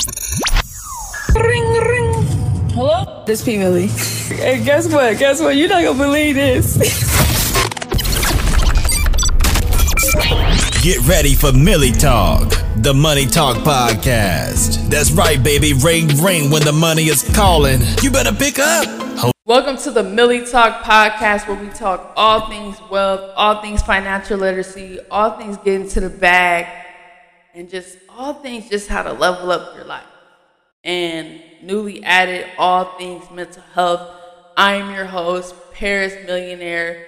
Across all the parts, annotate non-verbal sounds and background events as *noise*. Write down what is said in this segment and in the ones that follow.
Ring, ring. Hello? This P. Millie. Hey, guess what? Guess what? You're not gonna believe this. Get ready for Millie Talk, the Money Talk podcast. That's right, baby. Ring, ring when the money is calling. You better pick up. Welcome to the Millie Talk podcast, where we talk all things wealth, all things financial literacy, all things getting to the bag, and just all things just how to level up your life. And newly added, all things mental health. I am your host, Paris Millionaire,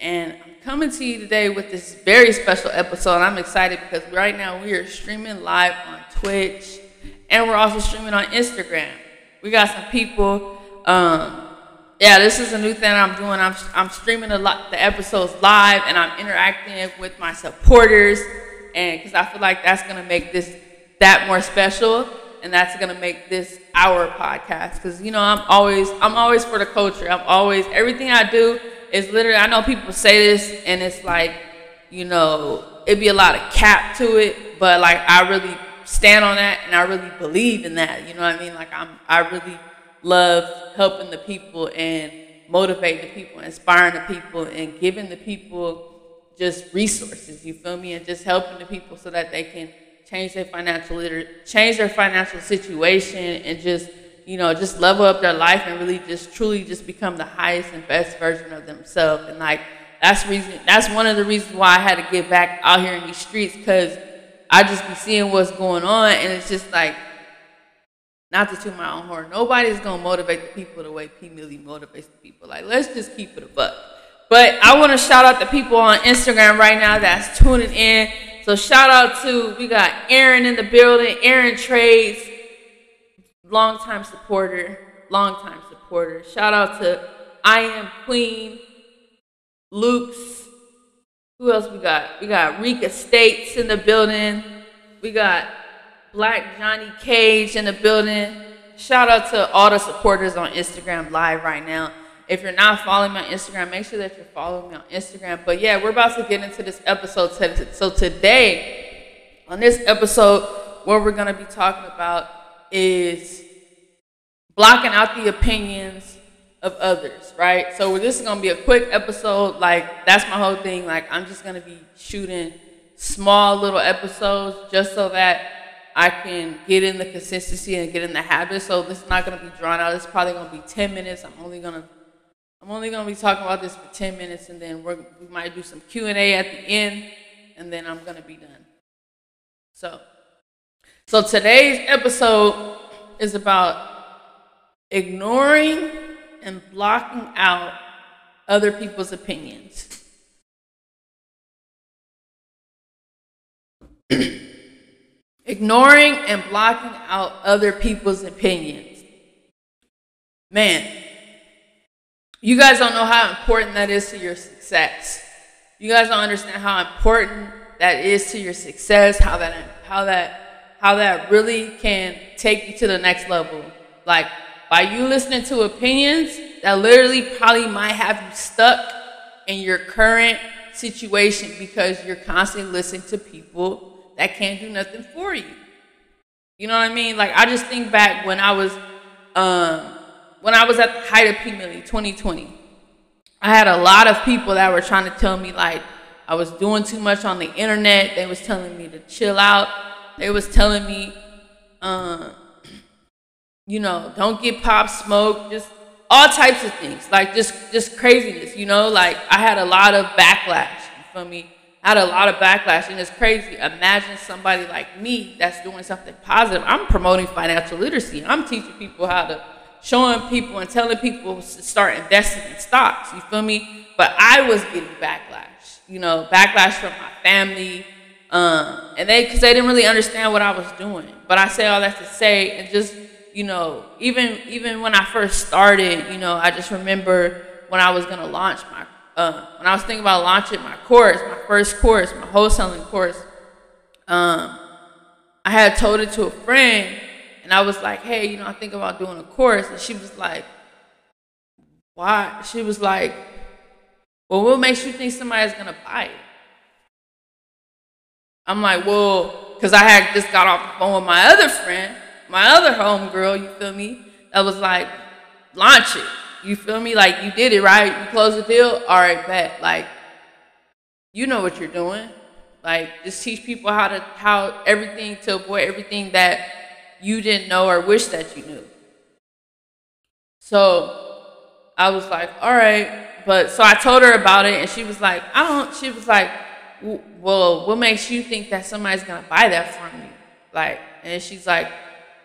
and I'm coming to you today with this very special episode. I'm excited because right now we are streaming live on Twitch, and we're also streaming on Instagram. We got some people. Um, yeah, this is a new thing I'm doing. I'm, I'm streaming a lot the episodes live, and I'm interacting with my supporters, and because I feel like that's gonna make this that more special, and that's gonna make this our podcast. Because you know, I'm always I'm always for the culture. I'm always everything I do is literally. I know people say this, and it's like, you know, it'd be a lot of cap to it, but like I really stand on that, and I really believe in that. You know what I mean? Like I'm I really love helping the people and motivating the people, inspiring the people, and giving the people just resources. You feel me? And just helping the people so that they can change their financial liter- change their financial situation, and just you know just level up their life and really just truly just become the highest and best version of themselves. And like that's reason that's one of the reasons why I had to get back out here in these streets because I just be seeing what's going on, and it's just like not to toot my own horn. Nobody's gonna motivate the people the way P Millie motivates the people. Like, let's just keep it a buck. But I want to shout out the people on Instagram right now that's tuning in. So shout out to we got Aaron in the building. Aaron Trades, longtime supporter, longtime supporter. Shout out to I am Queen, Luke's. Who else we got? We got Rika States in the building. We got Black Johnny Cage in the building. Shout out to all the supporters on Instagram live right now. If you're not following me on Instagram, make sure that you're following me on Instagram. But yeah, we're about to get into this episode. So today, on this episode, what we're going to be talking about is blocking out the opinions of others, right? So this is going to be a quick episode. Like, that's my whole thing. Like, I'm just going to be shooting small little episodes just so that I can get in the consistency and get in the habit. So this is not gonna be drawn out. It's probably gonna be 10 minutes. I'm only gonna I'm only gonna be talking about this for 10 minutes and then we might do some Q&A at the end and then I'm gonna be done. So, so today's episode is about ignoring and blocking out other people's opinions. *clears throat* ignoring and blocking out other people's opinions. Man, you guys don't know how important that is to your success. You guys don't understand how important that is to your success, how that how that how that really can take you to the next level. Like by you listening to opinions that literally probably might have you stuck in your current situation because you're constantly listening to people that can't do nothing for you. You know what I mean? Like I just think back when I was um, when I was at the height of P Millie 2020. I had a lot of people that were trying to tell me like I was doing too much on the internet. They was telling me to chill out. They was telling me, uh, *clears throat* you know, don't get pop smoke. Just all types of things, like just just craziness. You know, like I had a lot of backlash. You feel me? I had a lot of backlash, and it's crazy. Imagine somebody like me that's doing something positive. I'm promoting financial literacy. I'm teaching people how to, showing people and telling people to start investing in stocks. You feel me? But I was getting backlash. You know, backlash from my family, um, and they because they didn't really understand what I was doing. But I say all that to say, and just you know, even even when I first started, you know, I just remember when I was gonna launch my uh, when I was thinking about launching my course, my first course, my wholesaling course, um, I had told it to a friend, and I was like, "Hey, you know, I think about doing a course," and she was like, "Why?" She was like, "Well, what makes you think somebody's gonna buy it?" I'm like, "Well, because I had just got off the phone with my other friend, my other homegirl, you feel me, that was like, launch it. You feel me? Like you did it right. You closed the deal. All right, bet. Like you know what you're doing. Like just teach people how to how everything to avoid everything that you didn't know or wish that you knew. So I was like, all right. But so I told her about it and she was like, I don't, she was like, well, what makes you think that somebody's to buy that from you? Like, and she's like,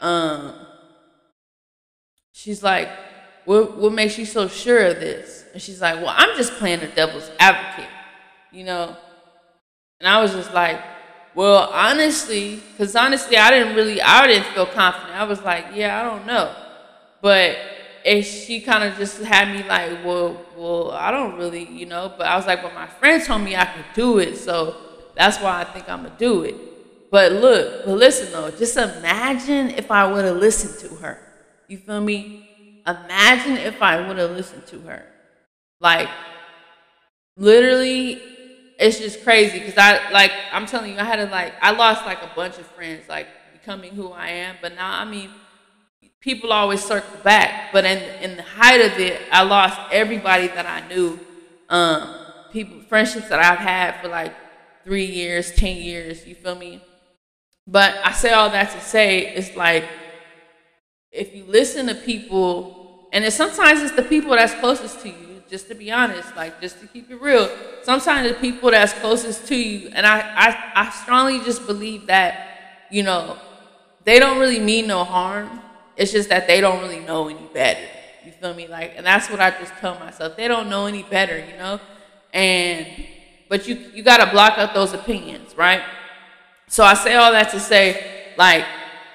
um, she's like, what, what makes you so sure of this? And she's like, well, I'm just playing the devil's advocate, you know? And I was just like, well, honestly, because honestly, I didn't really, I didn't feel confident. I was like, yeah, I don't know. But and she kind of just had me like, well, well, I don't really, you know. But I was like, well, my friend told me I could do it, so that's why I think I'm gonna do it. But look, but listen though, just imagine if I would have listened to her. You feel me? Imagine if I would have listened to her. Like, literally, it's just crazy because I like I'm telling you, I had to like I lost like a bunch of friends, like becoming who I am. But now, I mean, people always circle back. But in in the height of it, I lost everybody that I knew. Um, people, friendships that I've had for like three years, ten years. You feel me? But I say all that to say it's like if you listen to people, and it's sometimes it's the people that's closest to you. Just to be honest, like just to keep it real, sometimes the people that's closest to you, and I, I, I strongly just believe that, you know, they don't really mean no harm. It's just that they don't really know any better. You feel me? Like, and that's what I just tell myself. They don't know any better, you know? And but you you gotta block out those opinions, right? So I say all that to say, like,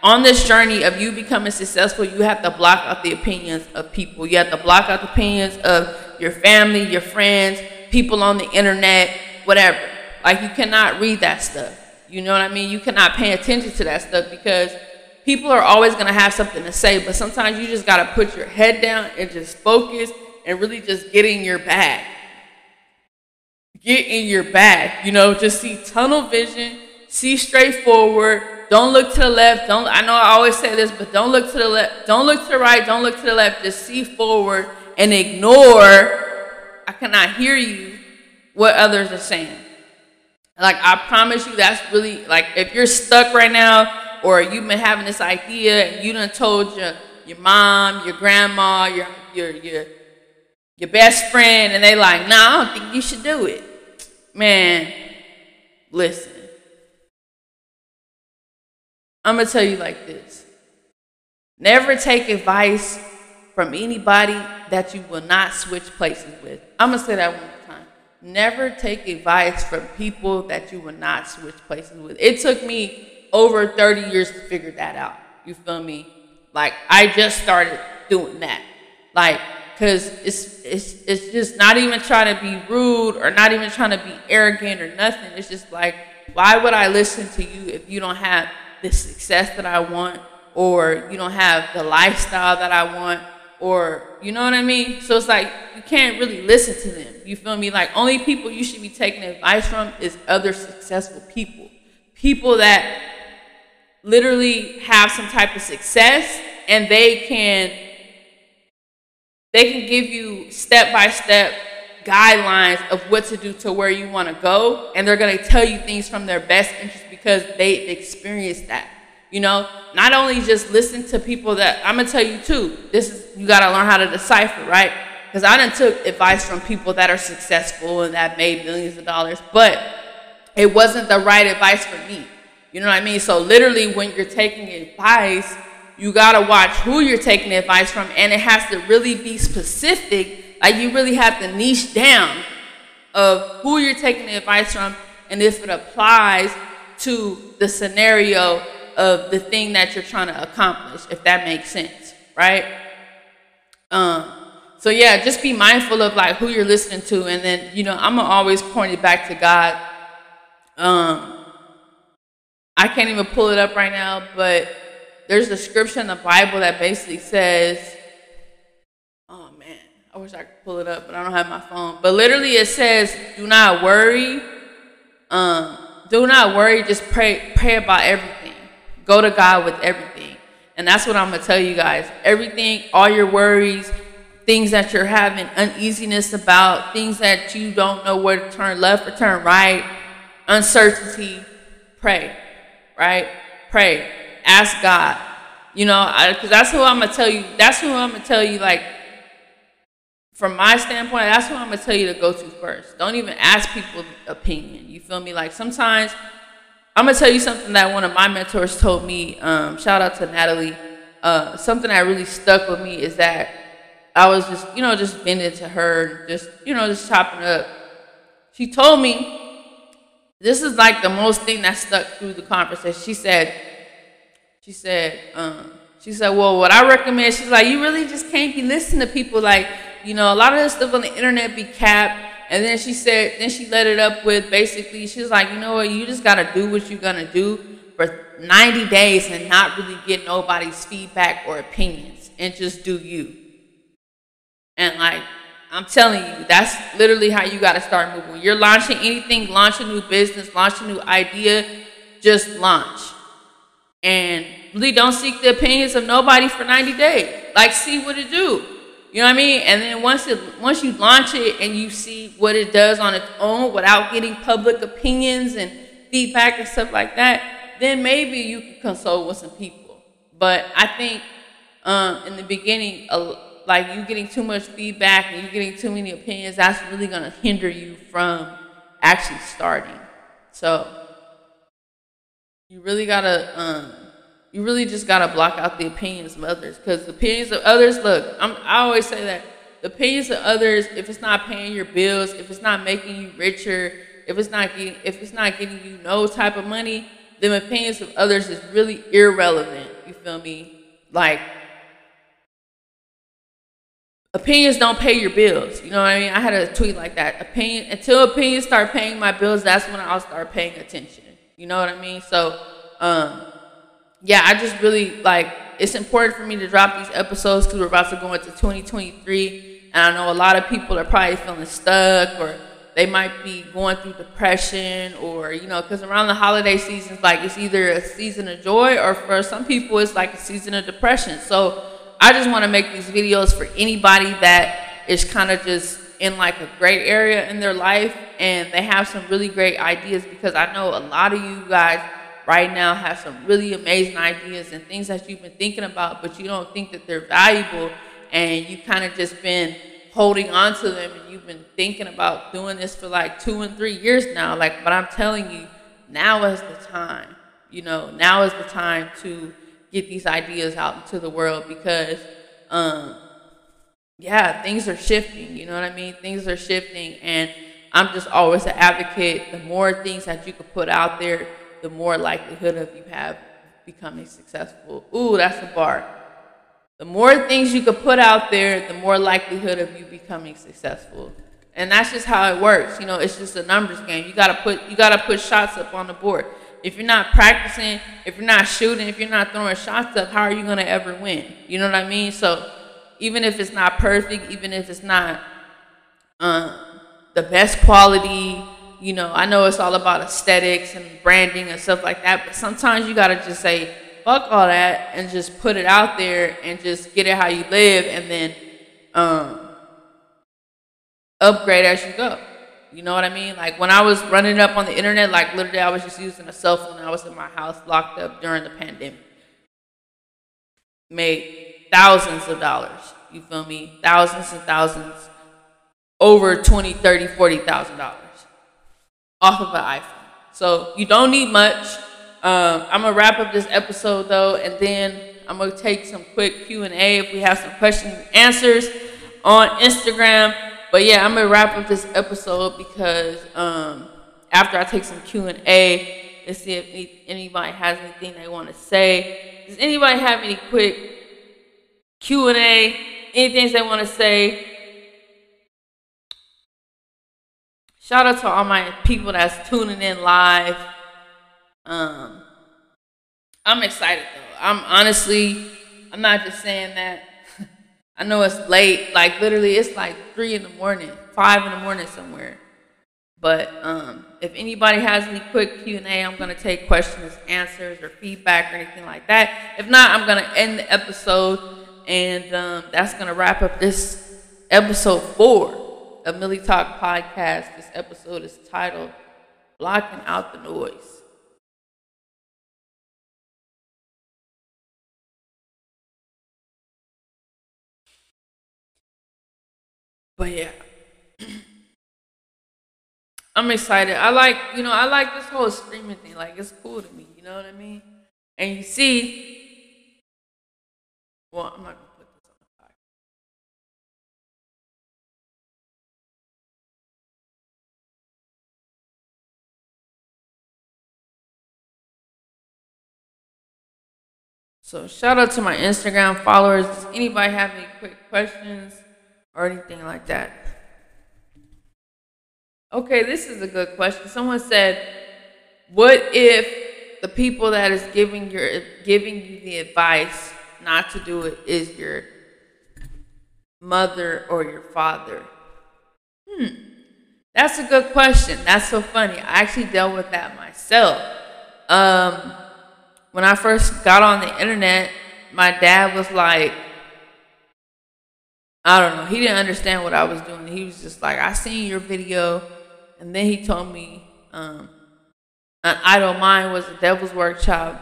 on this journey of you becoming successful, you have to block out the opinions of people. You have to block out the opinions of your family, your friends, people on the internet, whatever. Like you cannot read that stuff. You know what I mean? You cannot pay attention to that stuff because people are always going to have something to say, but sometimes you just got to put your head down and just focus and really just get in your bag. Get in your bag. You know, just see tunnel vision, see straight forward. Don't look to the left. Don't I know I always say this, but don't look to the left. Don't look to the right. Don't look to the left. Just see forward and ignore. I cannot hear you what others are saying. Like I promise you, that's really like if you're stuck right now, or you've been having this idea and you done told your your mom, your grandma, your your your your best friend, and they like, nah, I don't think you should do it. Man, listen. I'm gonna tell you like this. Never take advice from anybody that you will not switch places with. I'm gonna say that one more time. Never take advice from people that you will not switch places with. It took me over 30 years to figure that out. You feel me? Like I just started doing that. Like, cause it's it's it's just not even trying to be rude or not even trying to be arrogant or nothing. It's just like, why would I listen to you if you don't have the success that I want, or you don't have the lifestyle that I want, or you know what I mean? So it's like you can't really listen to them. You feel me? Like only people you should be taking advice from is other successful people. People that literally have some type of success and they can they can give you step by step guidelines of what to do to where you want to go and they're going to tell you things from their best interest because they experienced that. You know not only just listen to people that i'm going to tell you too this is you got to learn how to decipher right? Because i didn't took advice from people that are successful and that made millions of dollars but it wasn't the right advice for me. You know what i mean? So literally when you're taking advice you got to watch who you're taking advice from and it has to really be specific like you really have to niche down of who you're taking the advice from and if it applies to the scenario of the thing that you're trying to accomplish, if that makes sense, right? Um, so yeah, just be mindful of like who you're listening to, and then you know I'm gonna always point it back to God. Um, I can't even pull it up right now, but there's a scripture in the Bible that basically says I wish I could pull it up, but I don't have my phone. But literally, it says, "Do not worry. Um, do not worry. Just pray, pray about everything. Go to God with everything." And that's what I'm gonna tell you guys. Everything, all your worries, things that you're having uneasiness about, things that you don't know where to turn left or turn right, uncertainty, pray, right? Pray. Ask God. You know, because that's who I'm gonna tell you. That's who I'm gonna tell you. Like, from my standpoint, that's who I'm gonna tell you to go to first. Don't even ask people's opinion. You feel me? Like sometimes I'm gonna tell you something that one of my mentors told me. Um, shout out to Natalie. Uh, something that really stuck with me is that I was just, you know, just bending to her, just, you know, just chopping up. She told me, this is like the most thing that stuck through the conversation. She said, she said, um, she said, well, what I recommend, she's like, you really just can't be listening to people like, you know, a lot of this stuff on the internet be capped. And then she said, then she let it up with basically, she was like, you know what, you just gotta do what you're gonna do for 90 days and not really get nobody's feedback or opinions and just do you. And like, I'm telling you, that's literally how you gotta start moving. When you're launching anything, launch a new business, launch a new idea, just launch. And really don't seek the opinions of nobody for 90 days. Like, see what it do. You know what I mean? And then once it once you launch it and you see what it does on its own without getting public opinions and feedback and stuff like that, then maybe you can consult with some people. But I think um, in the beginning, uh, like you getting too much feedback and you getting too many opinions, that's really gonna hinder you from actually starting. So you really gotta um, you really just gotta block out the opinions of others. Because the opinions of others look I'm, i always say that the opinions of others if it's not paying your bills if it's not making you richer if it's not getting if it's not getting you no type of money then opinions of others is really irrelevant you feel me? Like opinions don't pay your bills you know what i mean? I had a tweet like that opinion until opinions start paying my bills that's when i'll start paying attention you know what i mean? So um yeah, I just really like it's important for me to drop these episodes because we're about to go into 2023, and I know a lot of people are probably feeling stuck or they might be going through depression or you know because around the holiday seasons like it's either a season of joy or for some people it's like a season of depression. So i just want to make these videos for anybody that is kind of just in like a gray area in their life and they have some really great ideas because i know a lot of you guys right now have some really amazing ideas and things that you've been thinking about, but you don't think that they're valuable, and you kind of just been holding on to them, and you've been thinking about doing this for like two and three years now. Like, but I'm telling you, now is the time. You know, now is the time to get these ideas out into the world because, um, yeah, things are shifting. You know what I mean? Things are shifting, and I'm just always an advocate. The more things that you can put out there, the more likelihood of you have becoming successful. Ooh, that's a bar. The more things you could put out there, the more likelihood of you becoming successful. And that's just how it works. You know, it's just a numbers game. You gotta put you gotta put shots up on the board. If you're not practicing, if you're not shooting, if you're not throwing shots up, how are you gonna ever win? You know what I mean? So even if it's not perfect, even if it's not um, the best quality, you know, I know it's all about aesthetics and branding and stuff like that, but sometimes you gotta just say, fuck all that and just put it out there and just get it how you live and then um, upgrade as you go. You know what I mean? Like when I was running up on the internet, like literally I was just using a cell phone. I was in my house locked up during the pandemic. Made thousands of dollars. You feel me? Thousands and thousands. Over 20, 30, 40,000 dollars off of an iPhone. So you don't need much. Um, I'm gonna wrap up this episode though, and then I'm gonna take some quick Q and A if we have some questions and answers on Instagram. But yeah, I'm gonna wrap up this episode because um, after I take some Q and A, let's see if any, anybody has anything they want to say. Does anybody have any quick Q and A? Anything they want to say? Shout out to all my people that's tuning in live. Um, I'm excited though. I'm honestly, I'm not just saying that. *laughs* I know it's late. Like literally, it's like three in the morning, five in the morning somewhere. But um, if anybody has any quick Q and A, I'm gonna take questions, answers, or feedback or anything like that. If not, I'm gonna end the episode, and um, that's gonna wrap up this episode four of Millie Talk podcast. This episode is titled "Blocking Out the Noise." But yeah. *clears throat* I'm excited. I like, you know, I like this whole streaming thing. Like, it's cool to me. You know what I mean? And you see, well, I'm not So shout out to my Instagram followers. Does anybody have any quick questions or anything like that? Okay, this is a good question. Someone said, "What if the people that is giving your giving you the advice not to do it is your mother or your father?" Hmm. That's a good question. That's so funny. I actually dealt with that myself. Um, when I first got on the internet, my dad was like, I don't know, he didn't understand what I was doing. He was just like, I seen your video and then he told me um, an idle mind was the devil's workshop.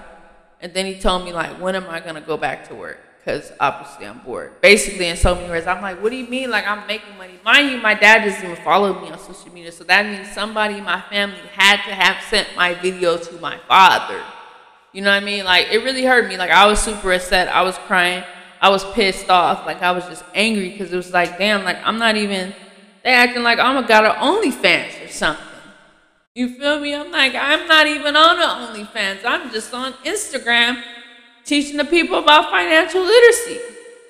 And then he told me like, when am I gonna go back to work? Because obviously I'm bored. Basically, in so many words, I'm like, what do you mean? Like I'm making money? Mind you, my dad doesn't even follow me on social media, so that means somebody in my family had to have sent my video to my father. You know what I mean? Like it really hurt me. Like I was super upset. I was crying. I was pissed off. Like I was just angry because it was like, damn, like I'm not even they acting like I'm a got an OnlyFans or something. You feel me? I'm like, I'm not even on the OnlyFans. I'm just on Instagram teaching the people about financial literacy,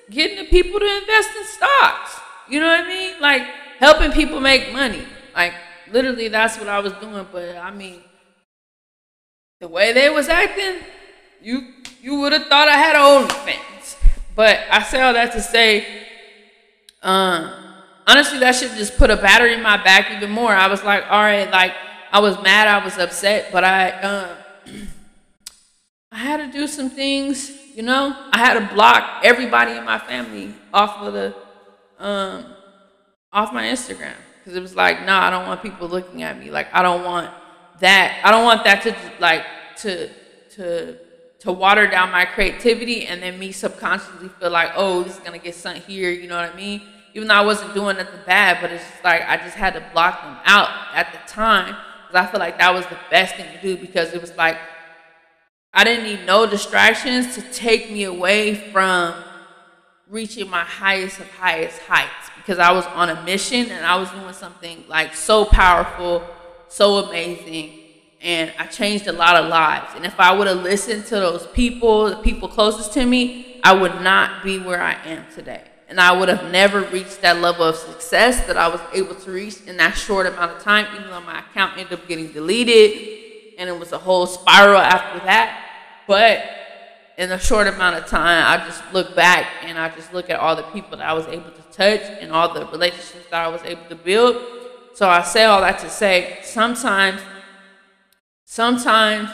getting the people to invest in stocks. You know what I mean? Like helping people make money. Like literally that's what I was doing. But I mean, the way they was acting, you you would have thought I had OnlyFans. But I say all that to say, um, honestly, that should just put a battery in my back even more. I was like, all right, like I was mad, I was upset, but I, um, *clears throat* I had to do some things. You know, I had to block everybody in my family off of the, um, off my Instagram because it was like, nah, I don't want people looking at me. Like, I don't want that. I don't want that to like to to to water down my creativity and then me subconsciously feel like, oh, this is gonna get sent here. You know what I mean? even though I wasn't doing nothing bad, but it's just like I just had to block them out at the time because I feel like that was the best thing to do because it was like I didn't need no distractions to take me away from reaching my highest of highest heights because I was on a mission and I was doing something like so powerful, so amazing, and I changed a lot of lives. And if I would have listened to those people, the people closest to me, I would not be where I am today and I would have never reached that level of success that I was able to reach in that short amount of time, even though my account ended up getting deleted and it was a whole spiral after that. But in a short amount of time, I just look back and I just look at all the people that I was able to touch and all the relationships that I was able to build. So I say all that to say sometimes, sometimes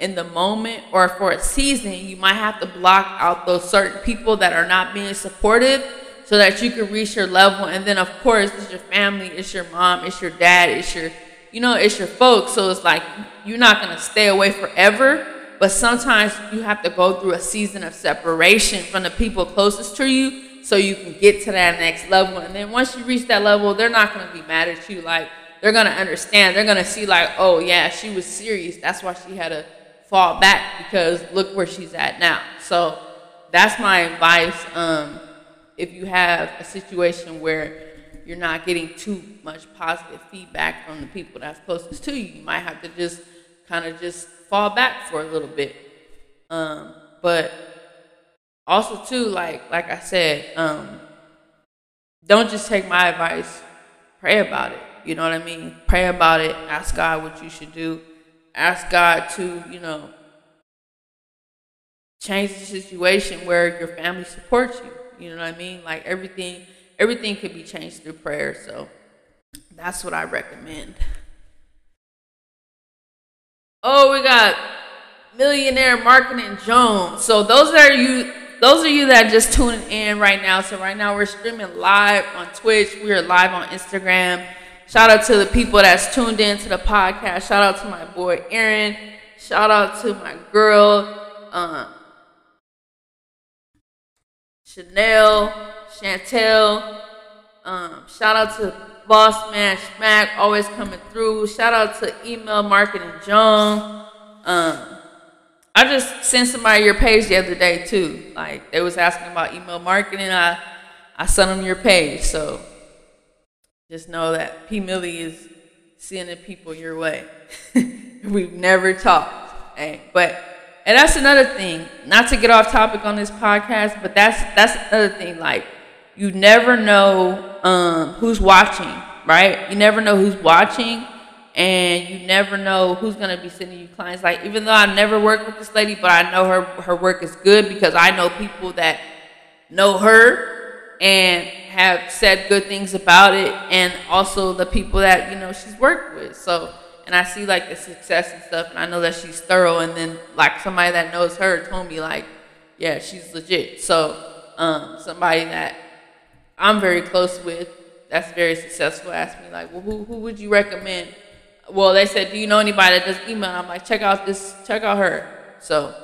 in the moment or for a season, you might have to block out those certain people that are not being supportive so that you can reach your level. And then, of course, it's your family, it's your mom, it's your dad, it's your, you know, it's your folks. So it's like you're not going to stay away forever. But sometimes you have to go through a season of separation from the people closest to you so you can get to that next level. And then once you reach that level, they're not going to be mad at you. Like, they're going to understand. They're going to see, like, oh, yeah, she was serious. That's why she had to fall back because look where she's at now. So that's my advice. Um, if you have a situation where you're not getting too much positive feedback from the people that's closest to you, you might have to just kind of just fall back for a little bit. Um, but also too, like like I said, um, don't just take my advice. Pray about it. You know what I mean? Pray about it. Ask God what you should do ask God to, you know, change the situation where your family supports you. You know what I mean? Like everything, everything could be changed through prayer. So that's what I recommend. Oh, we got Millionaire Marketing Jones. So those are you those of you that just tuning in right now. So right now we're streaming live on Twitch. We are live on Instagram. Shout out to the people that's tuned in to the podcast. Shout out to my boy Aaron. Shout out to my girl, um, Chanel, Chantel. Um, shout out to Boss Man Smack, always coming through. Shout out to Email Marketing John. Um, I just sent somebody your page the other day too. Like they was asking about email marketing. I I sent them your page. So just know that P Millie is sending people your way. *laughs* We've never talked. Hey, but and that's another thing. Not to get off topic on this podcast, but that's that's another thing. Like you never know um, who's watching, right? You never know who's watching and you never know who's gonna be sending you clients. Like even though I never worked with this lady, but I know her her work is good because I know people that know her and have said good things about it, and also the people that you know she's worked with. So and I see like the success and stuff, and I know that she's thorough. And then like somebody that knows her told me like, yeah, she's legit. So um, somebody that I'm very close with that's very successful asked me like, well, who who would you recommend? Well, they said, do you know anybody that does email? I'm like, check out this, check out her. So,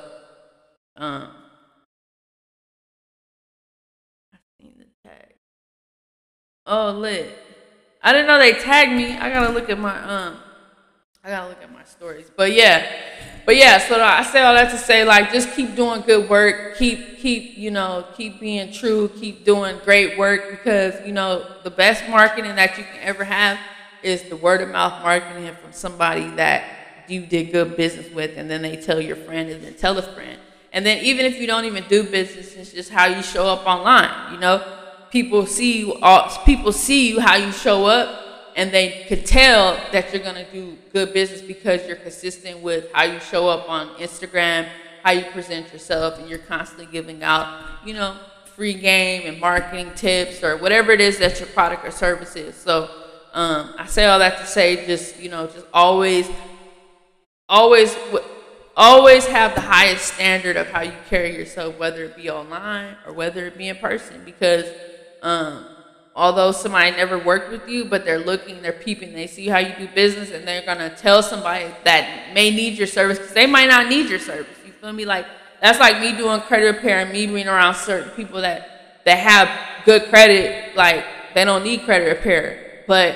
um, I seen the tag. Oh, lit. I didn't know they tagged me. I gotta look at my um, I gotta look at my stories. But yeah, but yeah. So I say all that to say, like, just keep doing good work. Keep, keep, you know, keep being true. Keep doing great work because you know the best marketing that you can ever have is the word of mouth marketing from somebody that you did good business with, and then they tell your friend, and then tell a friend. And then even if you don't even do business, it's just how you show up online. You know, people see you. All, people see you how you show up, and they could tell that you're gonna do good business because you're consistent with how you show up on Instagram, how you present yourself, and you're constantly giving out, you know, free game and marketing tips or whatever it is that your product or service is. So um, I say all that to say, just you know, just always, always, always have the highest standard of how you carry yourself, whether it be online or whether it be in person. Because um, although somebody never worked with you, but they're looking, they're peeping, they see how you do business, and they're gonna tell somebody that may need your service because they might not need your service. You feel me? Like that's like me doing credit repair and me being around certain people that that have good credit, like they don't need credit repair but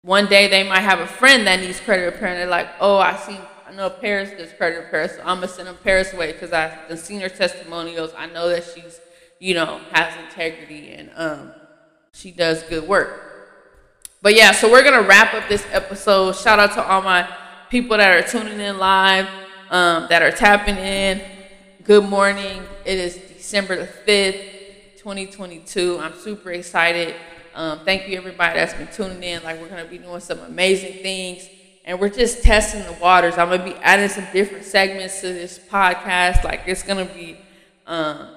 one day they might have a friend that needs credit repair, and they're like, "Oh, I see. I know Paris does credit repair, so I'm gonna send them Paris away because I've seen her testimonials. I know that she's, you know, has integrity and um, she does good work." But yeah, so we're gonna wrap up this episode. Shout out to all my people that are tuning in live, um, that are tapping in. Good morning. It is December the fifth, 2022. I'm super excited. Um, thank you, everybody that's been tuning in. Like, we're going to be doing some amazing things. And we're just testing the waters. I'm going to be adding some different segments to this podcast. Like, it's going to be, um,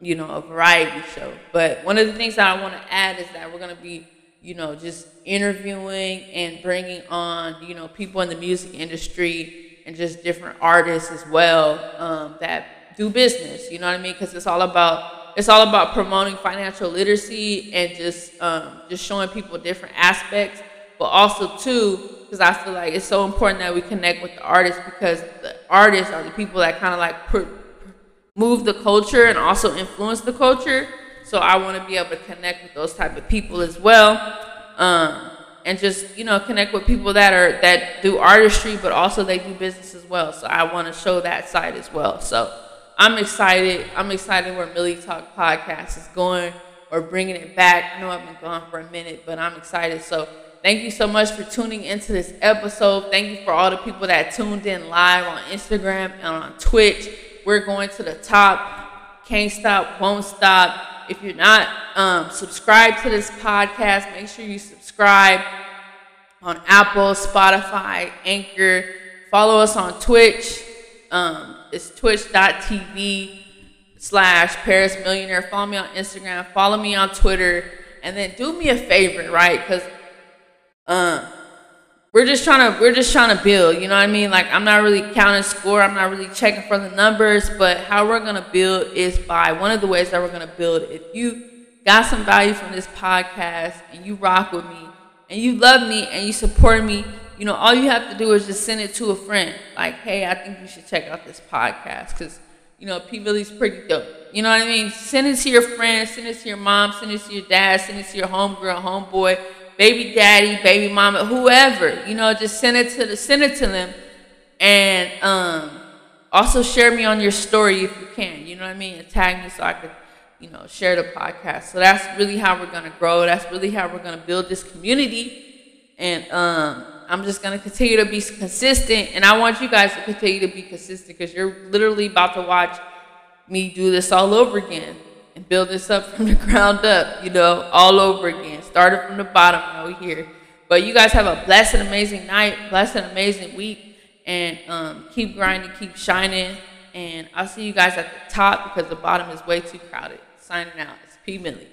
you know, a variety show. But one of the things that I want to add is that we're going to be, you know, just interviewing and bringing on, you know, people in the music industry and just different artists as well um, that do business. You know what I mean? Because it's all about it's all about promoting financial literacy and just um, just showing people different aspects, but also too because I feel like it's so important that we connect with the artists because the artists are the people that kind of like move the culture and also influence the culture. So I want to be able to connect with those type of people as well, um, and just you know connect with people that are that do artistry, but also they do business as well. So I want to show that side as well. So. I'm excited. I'm excited where Millie Talk podcast is going or bringing it back. I know I've been gone for a minute, but I'm excited. So thank you so much for tuning into this episode. Thank you for all the people that tuned in live on Instagram and on Twitch. We're going to the top. Can't stop, won't stop. If you're not um, subscribed to this podcast, make sure you subscribe on Apple, Spotify, Anchor. Follow us on Twitch. Um, it's twitch.tv slash Paris Millionaire. Follow me on Instagram. Follow me on Twitter. And then do me a favor, right? Because uh, we're just trying to we're just trying to build. You know what I mean? Like I'm not really counting score. I'm not really checking for the numbers. But how we're gonna build is by one of the ways that we're gonna build. If you got some value from this podcast and you rock with me and you love me and you support me, you know, all you have to do is just send it to a friend. Like, hey, I think you should check out this podcast because, you know, P Millie's pretty dope. You know what I mean? Send it to your friends, send it to your mom, send it to your dad, send it to your homegirl, homeboy, baby daddy, baby mama, whoever. You know, just send it to the send it to them. And um, also share me on your story if you can. You know what I mean? And tag me so I could you know, share the podcast. So that's really how we're gonna grow. That's really how we're gonna build this community. And um, I'm just gonna continue to be consistent. And I want you guys to continue to be consistent because you're literally about to watch me do this all over again and build this up *laughs* from the ground up, you know, all over again. Started from the bottom, now here. But you guys have a blessed amazing night, blessed amazing week, and um, keep grinding, keep shining. And I'll see you guys at the top because the bottom is way too crowded signing out. It's P. Millie.